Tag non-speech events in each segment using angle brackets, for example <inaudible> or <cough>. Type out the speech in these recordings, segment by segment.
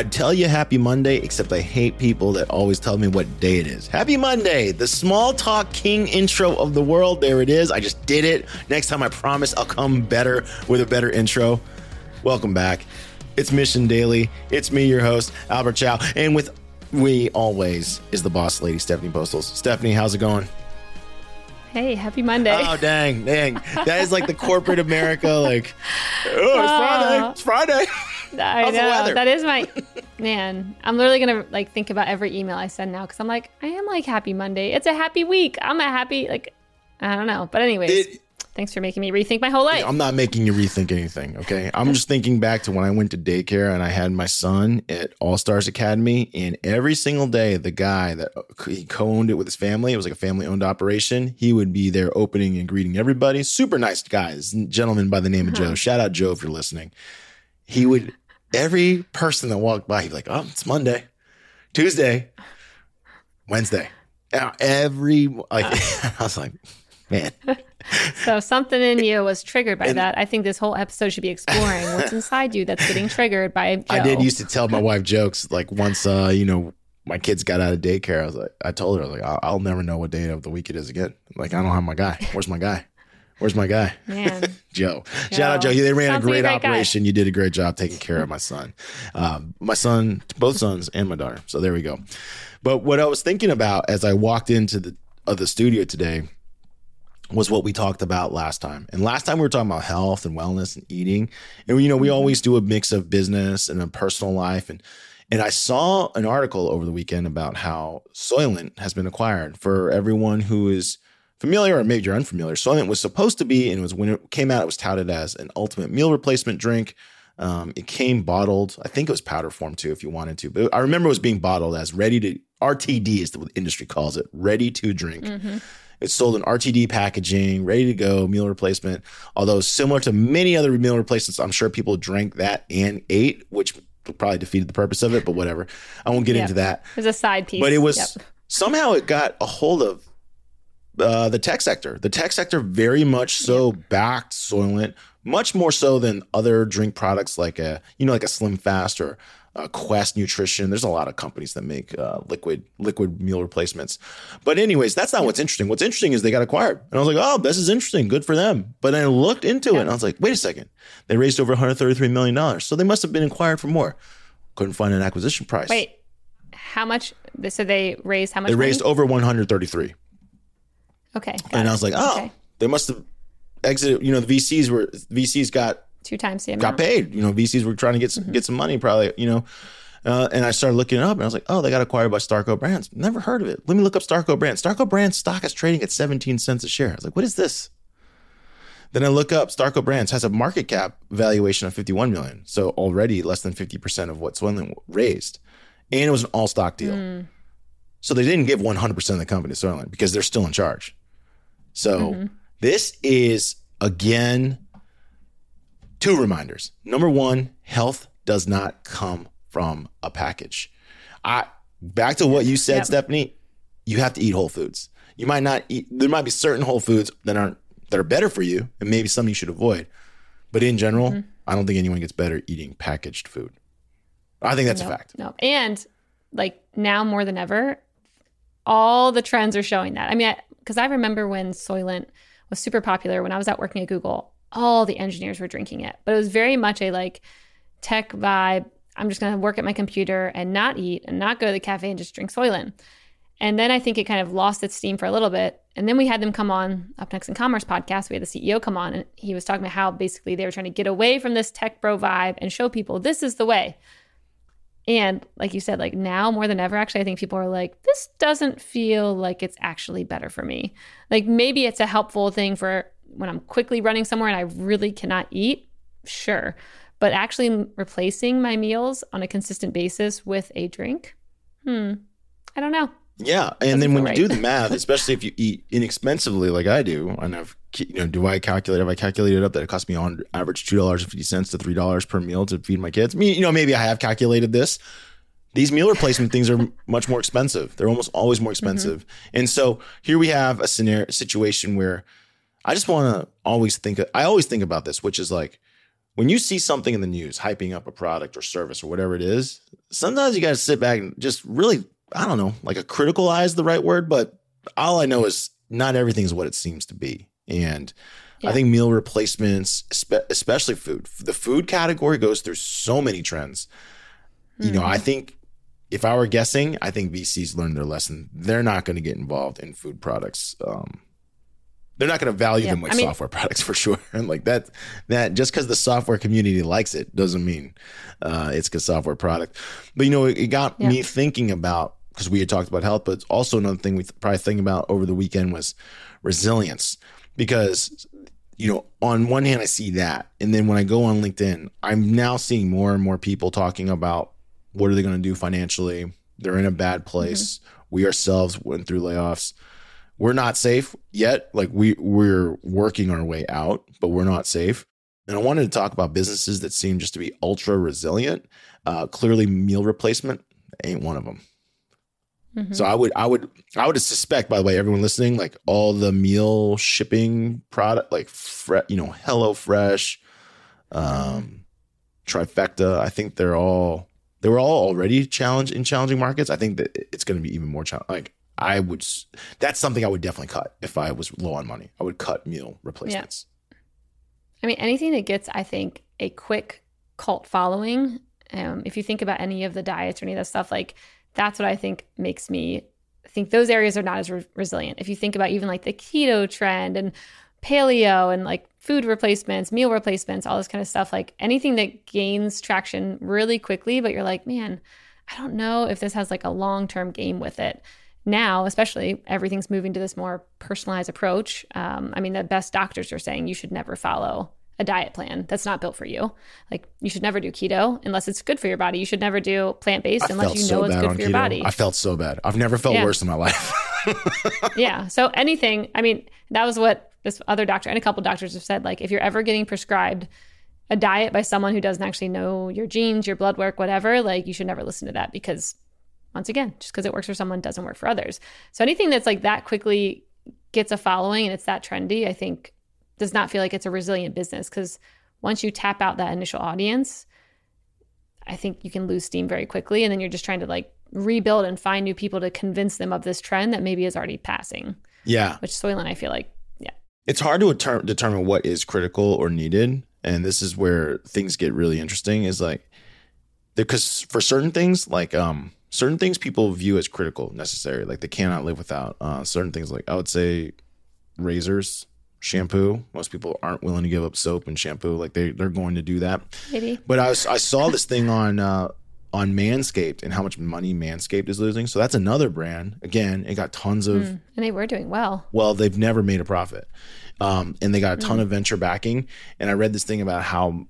I'd tell you happy Monday, except I hate people that always tell me what day it is. Happy Monday, the small talk king intro of the world. There it is. I just did it. Next time, I promise I'll come better with a better intro. Welcome back. It's Mission Daily. It's me, your host, Albert Chou. And with we always is the boss lady, Stephanie Postles. Stephanie, how's it going? Hey, happy Monday. Oh, dang, dang. That is like the corporate America, like, <laughs> oh, it's Friday. It's Friday. <laughs> I How's know that is my <laughs> man. I'm literally gonna like think about every email I send now because I'm like, I am like happy Monday. It's a happy week. I'm a happy like, I don't know. But anyways, It- thanks for making me rethink my whole life. I'm not making you rethink anything, okay? I'm just thinking back to when I went to daycare and I had my son at All Stars Academy, and every single day, the guy that uh, he co-owned it with his family, it was like a family-owned operation. He would be there opening and greeting everybody. Super nice guys, gentleman by the name of Joe. Uh-huh. Shout out Joe if you're listening. He would every person that walked by, he'd be like, "Oh, it's Monday, Tuesday, Wednesday." Every like, <laughs> I was like, man. <laughs> so something in you was triggered by And- that. I think this whole episode should be exploring what's <laughs> inside you that's getting triggered by Joe. I did used to tell my wife jokes like once, uh, you know, my kids got out of daycare. I was like, I told her, I was like, I'll, I'll never know what day of the week it is again. Like, I don't have my guy. Where's my guy? Where's my guy? Man, <laughs> Joe. Shout out Joe. They ran Sounds a great great guy. operation. You did a great job taking care of my son, um, my son, both sons, and my daughter. So there we go. But what I was thinking about as I walked into the of the studio today was what we talked about last time. And last time we were talking about health and wellness and eating. And you know, we always do a mix of business and a personal life. And and I saw an article over the weekend about how Soylent has been acquired. For everyone who is familiar or maybe you're unfamiliar, Soylent was supposed to be, and it was when it came out, it was touted as an ultimate meal replacement drink. Um, it came bottled. I think it was powder form too, if you wanted to. But I remember it was being bottled as ready to RTD is what the industry calls it, ready to drink. It's sold in RTD packaging, ready to go, meal replacement. Although similar to many other meal replacements, I'm sure people drank that and ate, which probably defeated the purpose of it. But whatever, I won't get Yep. into that. It was a side piece. But it was Yep. somehow it got a hold of uh, the tech sector. The tech sector very much so backed Soylent, much more so than other drink products like a you know like a Slim Fast or Quest Nutrition. There's a lot of companies that make uh, liquid liquid meal replacements. But anyways, that's not what's interesting. What's interesting is they got acquired, and I was like, oh, this is interesting, good for them. But then I looked into it, and I was like, wait a second, they raised over 133 million dollars, so they must have been acquired for more. Couldn't find an acquisition price. Wait, how much? So they raised how much? they money? raised over 133. Okay, and it. I was like, oh, Okay. they must have exited. You know, the VCs were VCs got two times the amount. got paid. You know, VCs were trying to get some, Mm-hmm. get some money, probably. You know, uh, and I started looking it up, and I was like, oh, they got acquired by Starco Brands. Never heard of it. Let me look up Starco Brands. Starco Brands stock is trading at 17 cents a share. I was like, what is this? Then I look up Starco Brands has a market cap valuation of 51 million, so already less than 50 percent of what Soylent raised, and it was an all stock deal. Mm. So they didn't give 100 percent of the company to Sterling because they're still in charge. So mm-hmm. this is again two reminders. Number one, health does not come from a package. I back to what you said, Yep. Stephanie. You have to eat whole foods. You might not eat. There might be certain whole foods that aren't that are better for you, and maybe some you should avoid. But in general, mm-hmm. I don't think anyone gets better eating packaged food. I think that's a Nope, fact. Nope. And like now more than ever, all the trends are showing that. I mean, because I, remember when Soylent was super popular when I was out working at Google, all the engineers were drinking it, but it was very much a like tech vibe. I'm just going to work at my computer and not eat and not go to the cafe and just drink Soylent. And then I think it kind of lost its steam for a little bit. And then we had them come on Up Next in Commerce podcast. We had the CEO come on and he was talking about how basically they were trying to get away from this tech bro vibe and show people this is the way. And like you said, like now more than ever, actually, I think people are like, this doesn't feel like it's actually better for me. Like maybe it's a helpful thing for when I'm quickly running somewhere and I really cannot eat. Sure. But actually replacing my meals on a consistent basis with a drink, hmm, I don't know. Yeah, and then when feel you do the math, especially if you eat inexpensively like I do, and I've you know, do I calculate? Have I calculated up that it costs me on average two dollars and fifty cents to three dollars per meal to feed my kids? Mean, you know, maybe I have calculated this. These meal replacement things are much more expensive. They're almost always more expensive, mm-hmm. and so here we have a scenario situation where I just want to always think. I always think about this, which is like when you see something in the news hyping up a product or service or whatever it is, sometimes you got to sit back and just really, I don't know, like a critical eye is the right word, but all I know is not everything is what it seems to be. And yeah. I think meal replacements, especially food, the food category goes through so many trends. Mm. You know, I hmm. think if I were guessing, I think VCs learned their lesson. They're not going to get involved in food products. Um, they're not going to value yeah, them like I mean, software <laughs> products for sure. And <laughs> like that, that just because the software community likes it doesn't mean uh, it's a software product. But you know, it, it got yeah. me thinking about because we had talked about health, but also another thing we probably think about over the weekend was resilience. Because you know, on one hand, I see that, and then when I go on LinkedIn, I'm now seeing more and more people talking about what are they going to do financially. They're in a bad place. Mm-hmm. We ourselves went through layoffs we're not safe yet. Like we we're working our way out, but we're not safe. And I wanted to talk about businesses that seem just to be ultra resilient. Uh, clearly, meal replacement ain't one of them. Mm-hmm. So I would I would I would suspect by the way everyone listening like all the meal shipping product like fre- you know Hello Fresh, um, Trifecta. I think they're all they were all already challenged in challenging markets. I think that it's going to be even more challenging. Like I would. That's something I would definitely cut if I was low on money. I would cut meal replacements. Yeah. I mean, anything that gets, I think, a quick cult following. Um, if you think about any of the diets or any of that stuff, like that's what I think makes me think those areas are not as re- resilient. If you think about even like the keto trend and paleo and like food replacements, meal replacements, all this kind of stuff, like anything that gains traction really quickly, but you're like, man, I don't know if this has like a long term game with it now, especially, everything's moving to this more personalized approach. Um, I mean, the best doctors are saying you should never follow a diet plan that's not built for you. Like you should never do keto unless it's good for your body. You should never do plant based unless you know so it's good for keto. your body. I felt so bad. I've never felt yeah. worse in my life. <laughs> yeah. So anything, I mean, that was what this other doctor and a couple doctors have said. Like if you're ever getting prescribed a diet by someone who doesn't actually know your genes, your blood work, whatever, like you should never listen to that because once again, just because it works for someone doesn't work for others. So anything that's like that quickly gets a following and it's that trendy, I think does not feel like it's a resilient business because once you tap out that initial audience, I think you can lose steam very quickly. And then you're just trying to like rebuild and find new people to convince them of this trend that maybe is already passing. Yeah. Which Soylent, I feel like, yeah. It's hard to ter- determine what is critical or needed. And this is where things get really interesting is like, because for certain things, like, um, certain things people view as critical, necessary, like they cannot live without. Uh, certain things, like I would say, razors, shampoo. Most people aren't willing to give up soap and shampoo. Like they they're going to do that. Maybe. But I was, I saw this thing on uh, on Manscaped and how much money Manscaped is losing. So that's another brand. Again, it got tons of mm, and they were doing well. Well, they've never made a profit. Um, and they got a ton mm. of venture backing. And I read this thing about how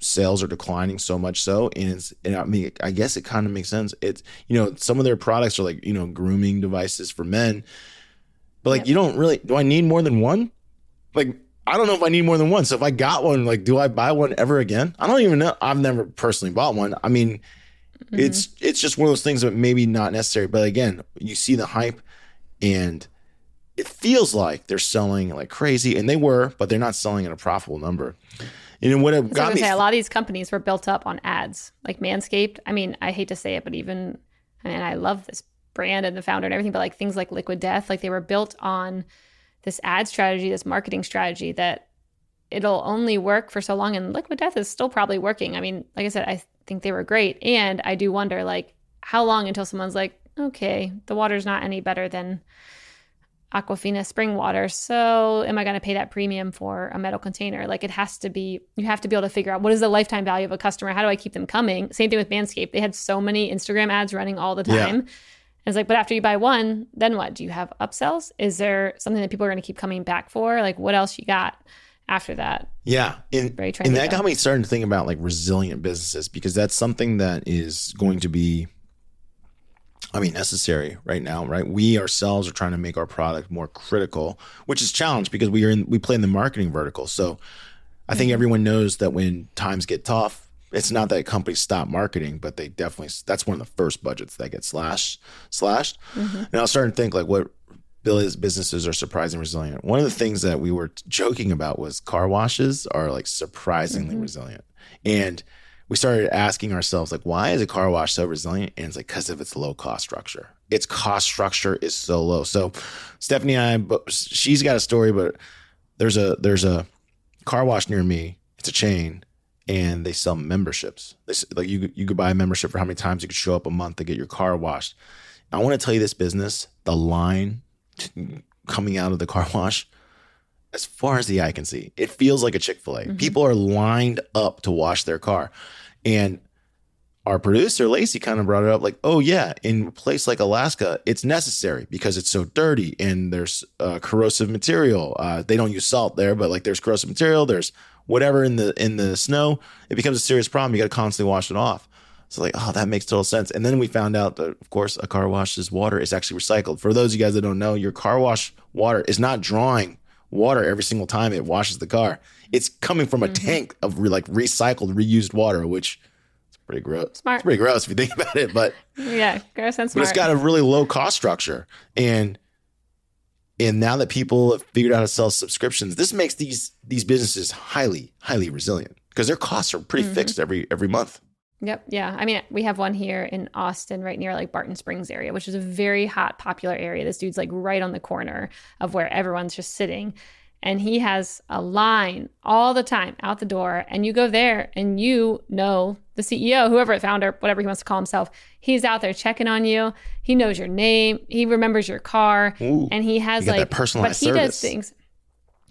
sales are declining so much so and it's and i mean i guess it kind of makes sense it's you know some of their products are like you know grooming devices for men but like yep. you don't really do i need more than one like i don't know if i need more than one. So if i got one like do i buy one ever again? I don't even know. I've never personally bought one. I mean mm-hmm. it's it's just one of those things that maybe not necessary but again you see the hype and it feels like they're selling like crazy and they were but they're not selling at a profitable number. And what it got me say, a lot of these companies were built up on ads, like Manscaped. I mean, I hate to say it, but even I mean, I love this brand and the founder and everything, but like things like Liquid Death, like they were built on this ad strategy, this marketing strategy that it'll only work for so long. And Liquid Death is still probably working. I mean, like I said, I think they were great, and I do wonder like how long until someone's like, okay, the water's not any better than Aquafina spring water. So, am I going to pay that premium for a metal container? Like, it has to be, you have to be able to figure out what is the lifetime value of a customer? How do I keep them coming? Same thing with Manscaped. They had so many Instagram ads running all the time. Yeah. It's like, but after you buy one, then what? Do you have upsells? Is there something that people are going to keep coming back for? Like, what else you got after that? Yeah. And, Very and that got me starting to think about like resilient businesses because that's something that is going to be I mean, necessary right now, right? We ourselves are trying to make our product more critical, which is challenge because we are in we play in the marketing vertical. So I think mm-hmm. everyone knows that when times get tough, it's not that companies stop marketing, but they definitely that's one of the first budgets that get slashed slashed. Mm-hmm. And I was starting to think like what businesses are surprisingly resilient. One of the things that we were joking about was car washes are like surprisingly mm-hmm. resilient. And we started asking ourselves like why is a car wash so resilient and it's like because of its low cost structure its cost structure is so low so stephanie and i she's got a story but there's a there's a car wash near me it's a chain and they sell memberships they, like you you could buy a membership for how many times you could show up a month to get your car washed i want to tell you this business the line coming out of the car <laughs> wash as far as the eye can see. It feels like a Chick fil A. Mm-hmm. People are lined up to wash their car. And our producer, Lacey, kind of brought it up like, oh, yeah, in a place like Alaska, it's necessary because it's so dirty and there's uh, corrosive material. Uh, they don't use salt there, but like there's corrosive material, there's whatever in the in the snow. It becomes a serious problem. You got to constantly wash it off. So like, oh, that makes total sense. And then we found out that, of course, a car wash's water is actually recycled. For those of you guys that don't know, your car wash water is not drawing water every single time it washes the car. It's coming from a mm-hmm. tank of re- like recycled, reused water, which pretty gross. Smart. It's pretty gross if you think <laughs> about it, but yeah, gross and smart. But it's got a really low cost structure, and and now that people have figured out how to sell subscriptions, this makes these these businesses highly highly resilient because their costs are pretty mm-hmm. fixed every every month. Yep. Yeah. I mean, we have one here in Austin, right near like Barton Springs area, which is a very hot, popular area. This dude's like right on the corner of where everyone's just sitting. And he has a line all the time out the door. And you go there and you know the CEO, whoever founder, whatever he wants to call himself, he's out there checking on you. He knows your name. He remembers your car. Ooh, and he has like personalized but he service. does things.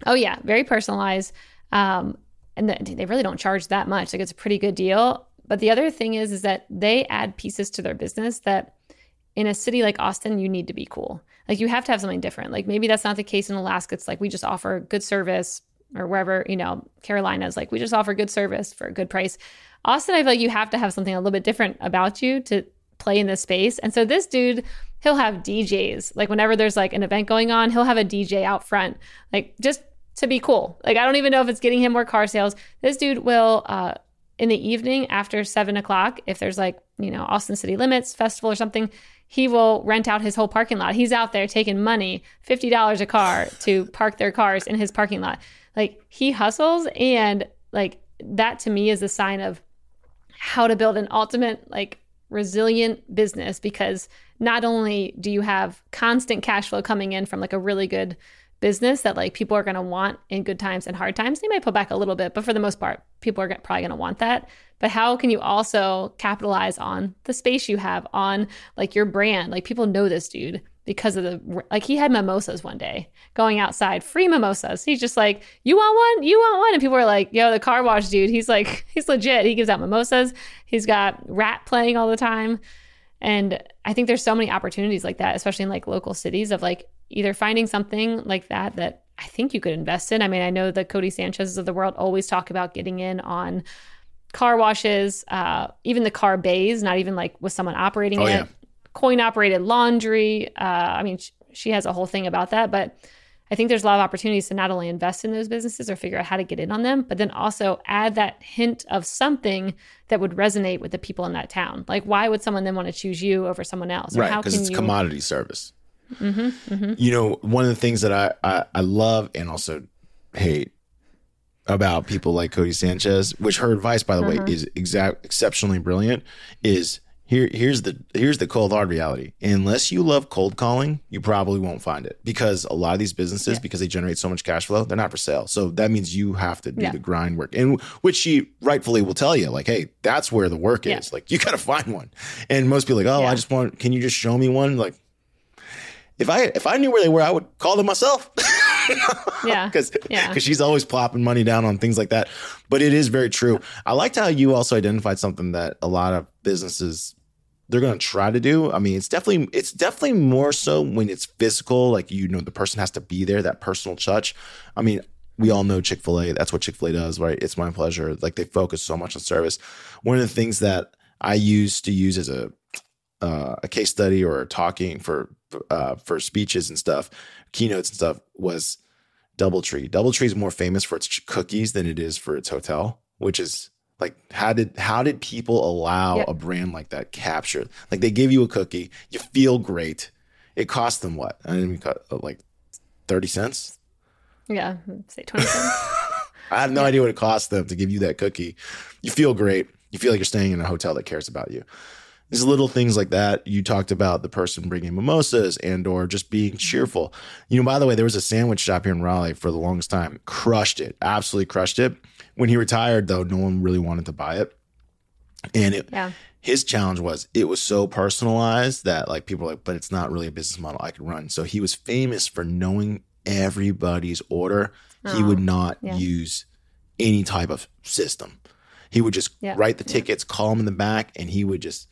Oh yeah, very personalized. Um, and the, they really don't charge that much. Like it's a pretty good deal but the other thing is, is that they add pieces to their business that in a city like Austin, you need to be cool. Like you have to have something different. Like maybe that's not the case in Alaska. It's like we just offer good service or wherever, you know, Carolina's like we just offer good service for a good price. Austin, I feel like you have to have something a little bit different about you to play in this space. And so this dude, he'll have DJs. Like whenever there's like an event going on, he'll have a DJ out front, like just to be cool. Like I don't even know if it's getting him more car sales. This dude will uh, in the evening after seven o'clock, if there's like, you know, Austin City Limits Festival or something, he will rent out his whole parking lot. He's out there taking money, $50 a car to park their cars in his parking lot. Like he hustles and like that to me is a sign of how to build an ultimate like resilient business because not only do you have constant cash flow coming in from like a really good business that like people are going to want in good times and hard times. They might pull back a little bit, but for the most part, people are probably going to want that. But how can you also capitalize on the space you have on like your brand? Like people know this dude because of the like he had mimosas one day going outside, free mimosas. He's just like, "You want one? You want one?" And people are like, "Yo, the car wash dude, he's like <laughs> he's legit. He gives out mimosas. He's got rap playing all the time." And I think there's so many opportunities like that, especially in like local cities of like either finding something like that that I think you could invest in. I mean, I know the Codie Sanchez's of the world always talk about getting in on car washes, uh, even the car bays, not even like with someone operating oh, it, yeah. coin operated laundry. Uh, I mean, sh- she has a whole thing about that, but I think there's a lot of opportunities to not only invest in those businesses or figure out how to get in on them, but then also add that hint of something that would resonate with the people in that town. Like, why would someone then want to choose you over someone else? Or right, because it's you... commodity service. Mm-hmm, mm-hmm. You know, one of the things that I, I, I love and also hate about people like Codie Sanchez, which her advice, by the uh-huh. way, is exact exceptionally brilliant, is here here's the here's the cold hard reality. Unless you love cold calling, you probably won't find it because a lot of these businesses, yeah. because they generate so much cash flow, they're not for sale. So that means you have to do yeah. the grind work, and which she rightfully will tell you, like, hey, that's where the work yeah. is. Like, you got to <laughs> find one. And most people like, oh, I just want. Can you just show me one? Like, if I if I knew where they were, I would call them myself. yeah, <laughs> because yeah. because she's always plopping money down on things like that. But it is very true. I liked how you also identified something that a lot of businesses they're going to try to do. I mean, it's definitely it's definitely more so when it's physical, like you know the person has to be there, that personal touch. I mean, we all know Chick Fil A. That's what Chick Fil A does, right? It's my pleasure. Like they focus so much on service. One of the things that I used to use as a uh, a case study or talking for uh, for speeches and stuff, keynotes and stuff was DoubleTree. DoubleTree is more famous for its cookies than it is for its hotel, which is like how did how did people allow yep. a brand like that capture? Like they give you a cookie, you feel great. It cost them what? I mean, cut uh, like thirty cents. Yeah, say twenty cents. <laughs> I have no idea what it cost them to give you that cookie. You feel great. You feel like you're staying in a hotel that cares about you. There's little things like that. You talked about the person bringing mimosas and or just being mm-hmm. cheerful. You know, by the way, there was a sandwich shop here in Raleigh for the longest time. Crushed it. Absolutely crushed it. When he retired, though, no one really wanted to buy it. And it, yeah. his challenge was it was so personalized that like people were like, but it's not really a business model I could run. So he was famous for knowing everybody's order. he would Oh, not yeah. use any type of system. He would just Yeah, write the yeah. tickets, call them in the back, and he would just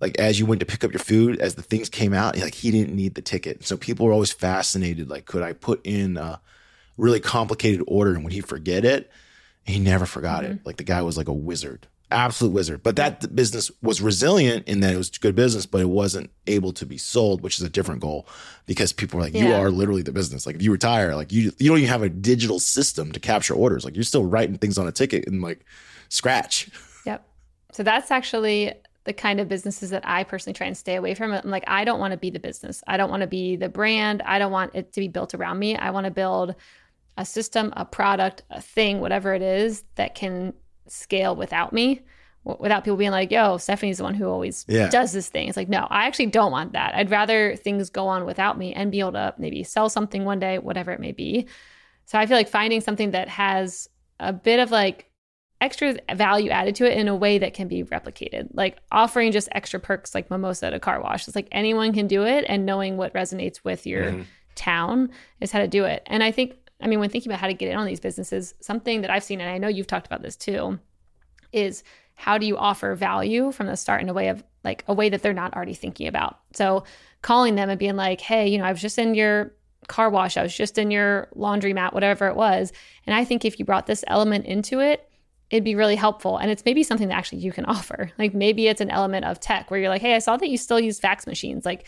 like as you went to pick up your food, as the things came out, like he didn't need the ticket. So people were always fascinated. Like, could I put in a really complicated order and would he forget it? He never forgot Mm-hmm. it. Like the guy was like a wizard, absolute wizard. But that business was resilient in that it was good business, but it wasn't able to be sold, which is a different goal because people were like, you are literally the business. Like if you retire, like you you don't even have a digital system to capture orders. Like you're still writing things on a ticket and like scratch. Yep. So that's actually the kind of businesses that I personally try and stay away from. I'm like, I don't want to be the business. I don't want to be the brand. I don't want it to be built around me. I want to build a system, a product, a thing, whatever it is that can scale without me, without people being like, yo, Stephanie's the one who always Yeah. does this thing. It's like, no, I actually don't want that. I'd rather things go on without me and be able to maybe sell something one day, whatever it may be. So I feel like finding something that has a bit of like extra value added to it in a way that can be replicated. Like offering just extra perks like mimosa at a car wash. It's like anyone can do it and knowing what resonates with your Mhm. town is how to do it. And I think I mean when thinking about how to get in on these businesses, something that I've seen and I know you've talked about this too is how do you offer value from the start in a way of like a way that they're not already thinking about. So calling them and being like, "Hey, you know, I was just in your car wash, I was just in your laundromat, whatever it was, and I think if you brought this element into it, it'd be really helpful. And it's maybe something that actually you can <laughs> offer. Like maybe it's an element of tech where you're like, hey, I saw that you still use fax machines. Like,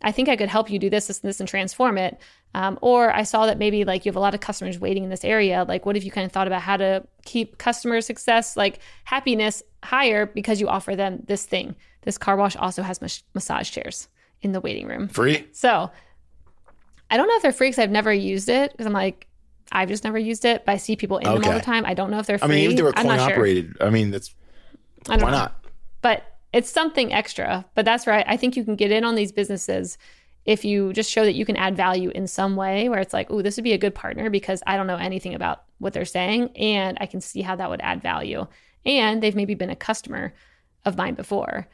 I think I could help you do this, this, and this and transform it. Um, or I saw that maybe like you have a lot of customers waiting in this area. Like, what if you kind of thought about how to keep customer success, like happiness higher because you offer them this thing? This car wash also has mas- massage chairs in the waiting room. Free? So I don't know if they're free because I've never used it because I'm like, I've just never used it, but I see people in them all the time. I don't know if they're I free. mean, even if they were coin not sure. operated, I mean, that's I don't why know. not? But it's something extra. But that's right. I think you can get in on these businesses if you just show that you can add value in some way where it's like, oh, this would be a good partner because I don't know anything about what they're saying and I can see how that would add value. And they've maybe been a customer of mine before.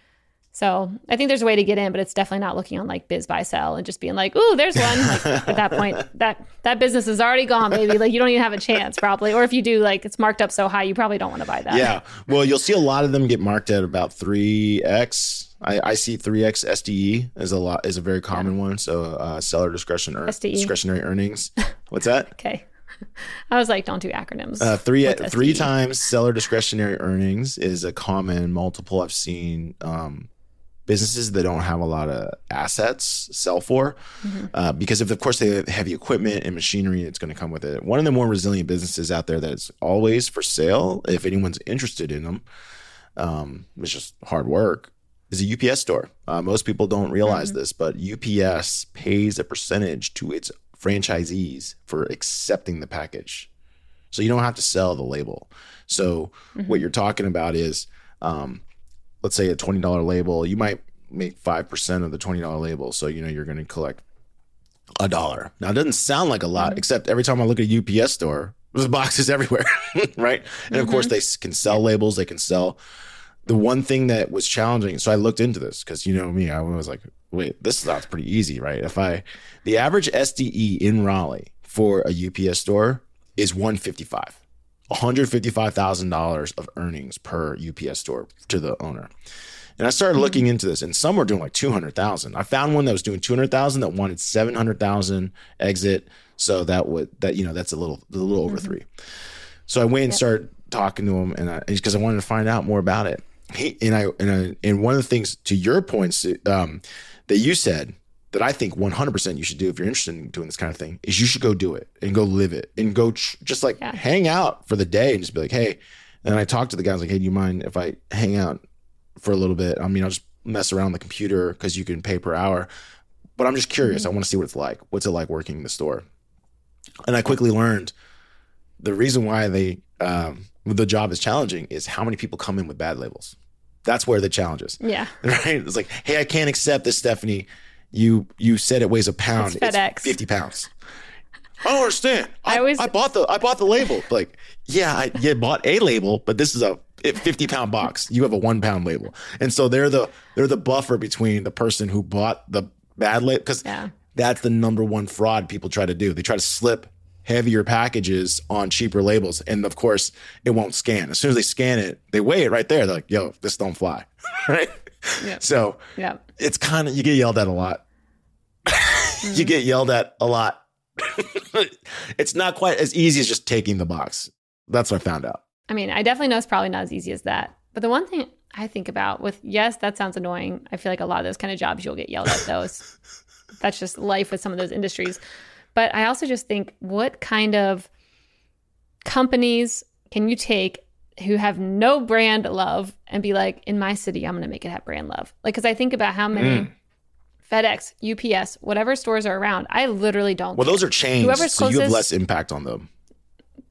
So I think there's a way to get in, but it's definitely not looking on like biz buy sell and just being like, "Ooh, there's one." Like, at that point, <laughs> that that business is already gone, baby. Like you don't even have a chance, probably. Or if you do, like it's marked up so high, you probably don't want to buy that. Yeah. Well, you'll see a lot of them get marked at about 3x. I, I see 3x SDE is a lot is a very common one. So uh, seller discretion SDE. discretionary earnings. <laughs> What's that? Okay. <laughs> I was like, don't do acronyms. Uh, three three times seller discretionary earnings is a common multiple I've seen um, businesses that don't have a lot of assets sell for Mm-hmm. uh, because if of course they have heavy equipment and machinery it's going to come with it. One of the more resilient businesses out there that's always for sale if anyone's interested in them, um, it's just hard work. Is a UPS store. Uh, most people don't realize Mm-hmm. this, but UPS pays a percentage to its franchisees for accepting the package. So you don't have to sell the label. So what you're talking about is, um, let's say a twenty dollar label, you might make five percent of the twenty dollar label. So you know you're going to collect a dollar. Now it doesn't sound like a lot, mm-hmm. except every time I look at a UPS store, there's boxes <laughs> everywhere, right? And of course mm-hmm. they can sell labels. They can sell. The one thing that was challenging, so I looked into this because you know me, I was like, wait, this sounds pretty easy, right? If I, the average SDE in Raleigh for a UPS store is 155. $155,000 of earnings per UPS store to the owner. And I started looking into this, and some were doing like 200,000. I found one that was doing 200,000 that wanted 700,000 exit. So that would, that, you know, that's a little, a little over three. So I went and started talking to him, and I, because I wanted to find out more about it. He, and I, and I, and one of the things to your points um, that you said that I think 100% you should do if you're interested in doing this kind of thing is you should go do it and go live it and go tr- just like Yeah. hang out for the day and just be like, hey. And I talked to the guys like, hey, do you mind if I hang out for a little bit? I mean, I'll just mess around the computer because you can pay per hour. but I'm just curious. I want to see what it's like. What's it like working in the store? And I quickly learned the reason why they um, the job is challenging is how many people come in with bad labels. That's where the challenge is. Yeah. <laughs> Right? It's like, hey, I can't accept this, Stephanie. You you said it weighs a pound. It's FedEx. 50 pounds. I don't understand. I, I always- I bought the I bought the label. Like, yeah, I you bought a label, but this is a 50 pound box. You have a one pound label. And so they're the they're the buffer between the person who bought the bad label because Yeah. that's the number one fraud people try to do. They try to slip heavier packages on cheaper labels. And of course, it won't scan. As soon as they scan it, they weigh it right there. They're like, yo, this don't fly. <laughs> right? Yeah. <laughs> So Yeah. it's kind of, you get yelled at a lot. Mm-hmm. <laughs> you get yelled at a lot. <laughs> it's not quite as easy as just taking the box. That's what I found out. I mean, I definitely know it's probably not as easy as that. But the one thing I think about with yes, that sounds annoying. I feel like a lot of those kind of jobs you'll get yelled at those. That's just life with some of those industries. But I also just think what kind of companies can you take who have no brand love and be like, in my city, I'm going to make it have brand love? Like, because I think about how many Mm. FedEx, UPS, whatever stores are around, I literally don't. Well, care. those are chains, Whoever's so you have less impact on them.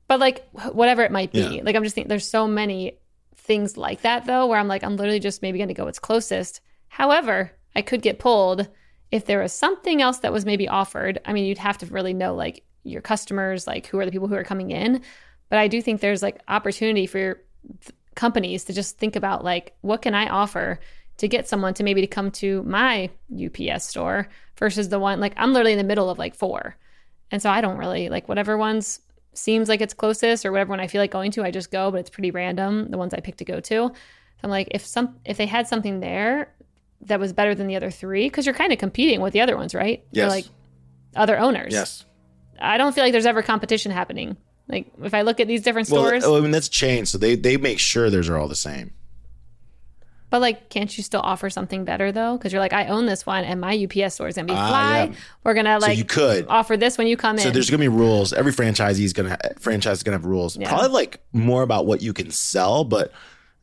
but like whatever it might be Yeah. like i'm just thinking there's so many things like that though where i'm like i'm literally just maybe going to go what's closest however i could get pulled if there was something else that was maybe offered i mean you'd have to really know like your customers like who are the people who are coming in but i do think there's like opportunity for th- companies to just think about like what can i offer to get someone to maybe to come to my ups store versus the one like i'm literally in the middle of like four and so I don't really like whatever ones seems like it's closest or whatever one I feel like going to, I just go, but it's pretty random, the ones I pick to go to. So I'm like, if some if they had something there that was better than the other three, because you're kind of competing with the other ones, right? They're like other owners. yes. I don't feel like there's ever competition happening. Like if I look at these different stores, oh, I mean, that's chain. So they, they make sure theirs are all the same. but like, can't you still offer something better though? Because you're like, I own this one, and my UPS store is gonna be Ah, fly. yeah. We're gonna So like you could. offer this when you come So in. So there's gonna be rules. Every franchisee is gonna franchise is gonna have rules. Yeah. Probably like more about what you can sell, but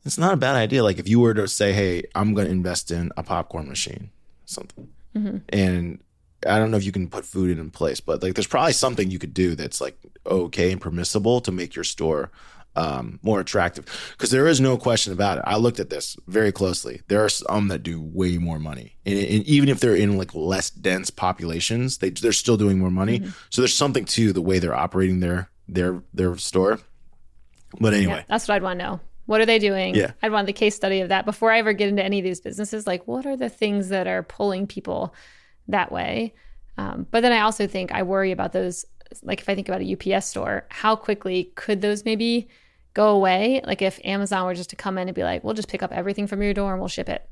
it's not a bad idea. Like if you were to say, "Hey, I'm gonna invest in a popcorn machine," something, Mm-hmm. and I don't know if you can put food in place, but like there's probably something you could do that's like okay and permissible to make your store um, more attractive. Because there is no question about it. I looked at this very closely. There are some that do way more money, and, and even if they're in like less dense populations, they they're still doing more money. Mm-hmm. So there's something to the way they're operating their their their store. But anyway, Yeah, that's what I'd want to know. What are they doing? Yeah. I'd want the case study of that before I ever get into any of these businesses. Like, what are the things that are pulling people that way? Um, but then I also think I worry about those. Like, if I think about a UPS store, how quickly could those maybe go away? Like, if Amazon were just to come in and be like, we'll just pick up everything from your door and we'll ship it.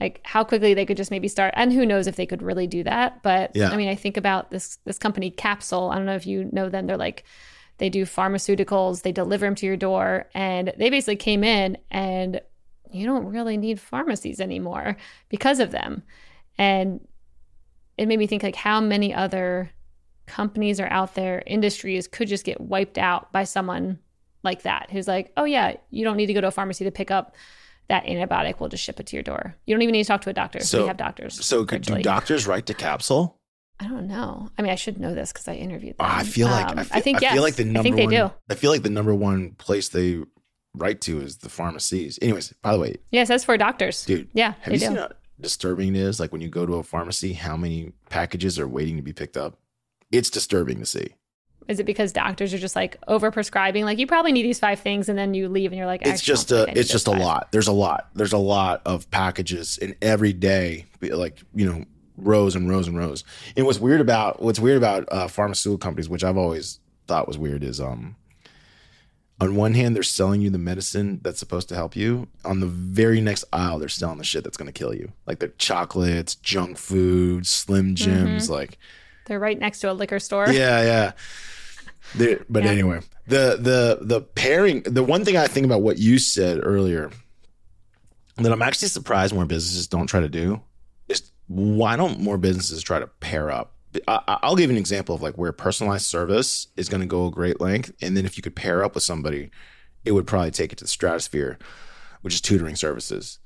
Like, how quickly they could just maybe start. And who knows if they could really do that. But Yeah. I mean, I think about this this company Capsule. I don't know if you know them. They're like they do pharmaceuticals, they deliver them to your door, and they basically came in and you don't really need pharmacies anymore because of them. And it made me think like how many other companies are out there, industries could just get wiped out by someone like that who's like, oh yeah, you don't need to go to a pharmacy to pick up that antibiotic. We'll just ship it to your door. You don't even need to talk to a doctor. So- we have doctors. so could do doctors write to capsule? I don't know. I mean, I should know this because I interviewed them. Oh, I feel like Um, I, feel, think I yes. feel like the number I think they one. do. I feel like the number one place they write to is the pharmacies. Anyways, by the way, yes, that's for doctors. dude, Yeah, have you do. seen disturbing it is? Like when you go to a pharmacy, how many packages are waiting to be picked up? It's disturbing to see. Is it because doctors are just like over prescribing? Like you probably need these five things, and then you leave, and you're like, It's just a, think I need it's just a lot. There's a lot. There's a lot of packages, and every day, like you know, rows and rows and rows. And what's weird about what's weird about uh, pharmaceutical companies, which I've always thought was weird, is um, on one hand they're selling you the medicine that's supposed to help you. On the very next aisle, they're selling the shit that's going to kill you, like the chocolates, junk food, Slim mm-hmm. Jims, like They're right next to a liquor store. yeah, yeah. There- but Yeah. anyway, the the the pairing. The one thing I think about what you said earlier that I'm actually surprised more businesses don't try to do is why don't more businesses try to pair up? I, I- I'll give you an example of like where personalized service is going to go a great length, and then if you could pair up with somebody, it would probably take it to the stratosphere, which is tutoring services.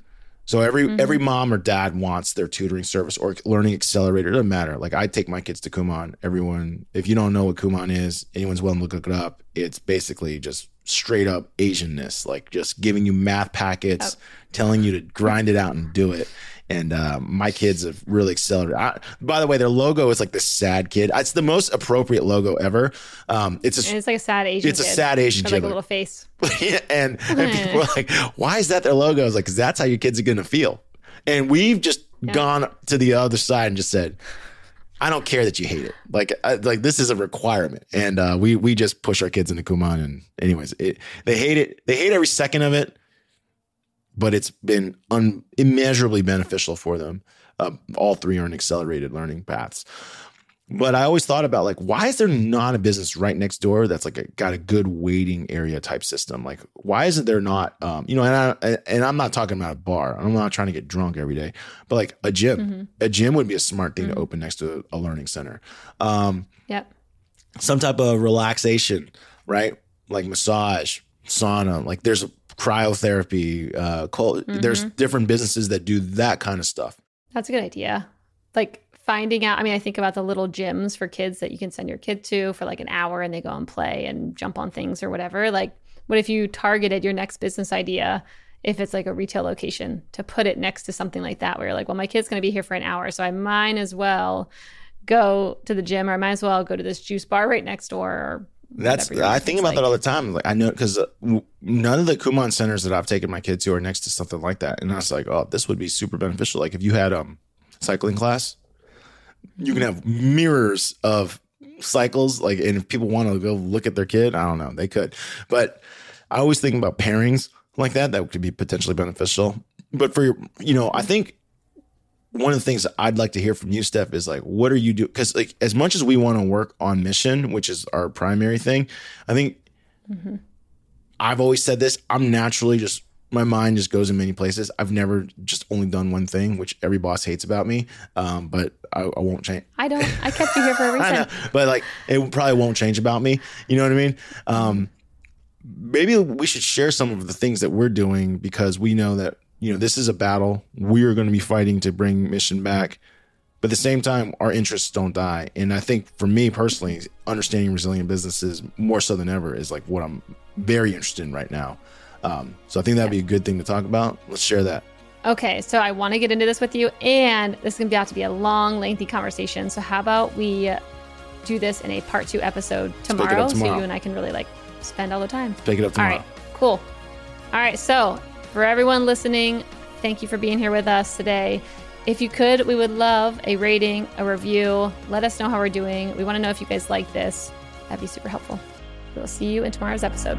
So every mm-hmm. every mom or dad wants their tutoring service or learning accelerator. It doesn't matter. Like I take my kids to Kumon. Everyone, if you don't know what Kumon is, anyone's willing to look it up. It's basically just straight up Asianness, like just giving you math packets, oh. telling you to grind it out and do it and uh, my kids have really accelerated. I, by the way, their logo is like the sad kid. It's the most appropriate logo ever. Um, it's a, it's like a sad Asian. It's a sad Asian kid, like a little face. <laughs> and, and people are like, "Why is that their logo?" I was like, "Because that's how your kids are going to feel." And we've just yeah. gone to the other side and just said. I don't care that you hate it. Like, I, like this is a requirement, and uh, we we just push our kids into Kumon. And anyways, it, they hate it. They hate every second of it but it's been un- immeasurably beneficial for them. Uh, all three are in accelerated learning paths. But I always thought about like, why is there not a business right next door that's like a, got a good waiting area type system? Like, why isn't there not, um, you know, and I and I'm not talking about a bar. I'm not trying to get drunk every day, but like a gym, mm-hmm. a gym would be a smart thing mm-hmm. to open next to a, a learning center. Um, yep. Some type of relaxation, right? Like massage, sauna. Like there's cryotherapy. Uh, mm-hmm. There's different businesses that do that kind of stuff. That's a good idea. Like finding out. I mean, I think about the little gyms for kids that you can send your kid to for like an hour and they go and play and jump on things or whatever. Like, what if you targeted your next business idea? If it's like a retail location, to put it next to something like that, where you're like, well, my kid's going to be here for an hour, so I might as well go to the gym or I might as well go to this juice bar right next door or that's I think about like. that all the time. Like I know because uh, none of the Kumon centers that I've taken my kids to are next to something like that, and I was like, oh, this would be super beneficial. Like if you had um cycling class, you can have mirrors of cycles. Like, and if people want to go look at their kid, I don't know, they could. But I always think about pairings like that that could be potentially beneficial. But for your, you know, I think one of the things I'd like to hear from you, Steph, is like, what are you doing? Because like, as much as we want to work on mission, which is our primary thing, I think mm-hmm. I've always said this. I'm naturally just my mind just goes in many places. I've never just only done one thing, which every boss hates about me. Um, but I, I, won't change. I don't. I kept you here for a <laughs> reason. know, but like, it probably won't change about me. You know what I mean? Um, maybe we should share some of the things that we're doing because we know that you know, this is a battle. We're going to be fighting to bring mission back. But at the same time, our interests don't die. And I think for me personally, understanding resilient businesses more so than ever is like what I'm very interested in right now. Um, so I think that'd be a good thing to talk about. Let's share that. Okay, so I want to get into this with you, and this is going to be out to be a long, lengthy conversation. So how about we do this in a part two episode tomorrow, tomorrow. so you and I can really like spend all the time. Pick it up tomorrow. All right, cool. All right, so for everyone listening, thank you for being here with us today. If you could, we would love a rating, a review. Let us know how we're doing. We want to know if you guys like this. That'd be super helpful. We'll see you in tomorrow's episode.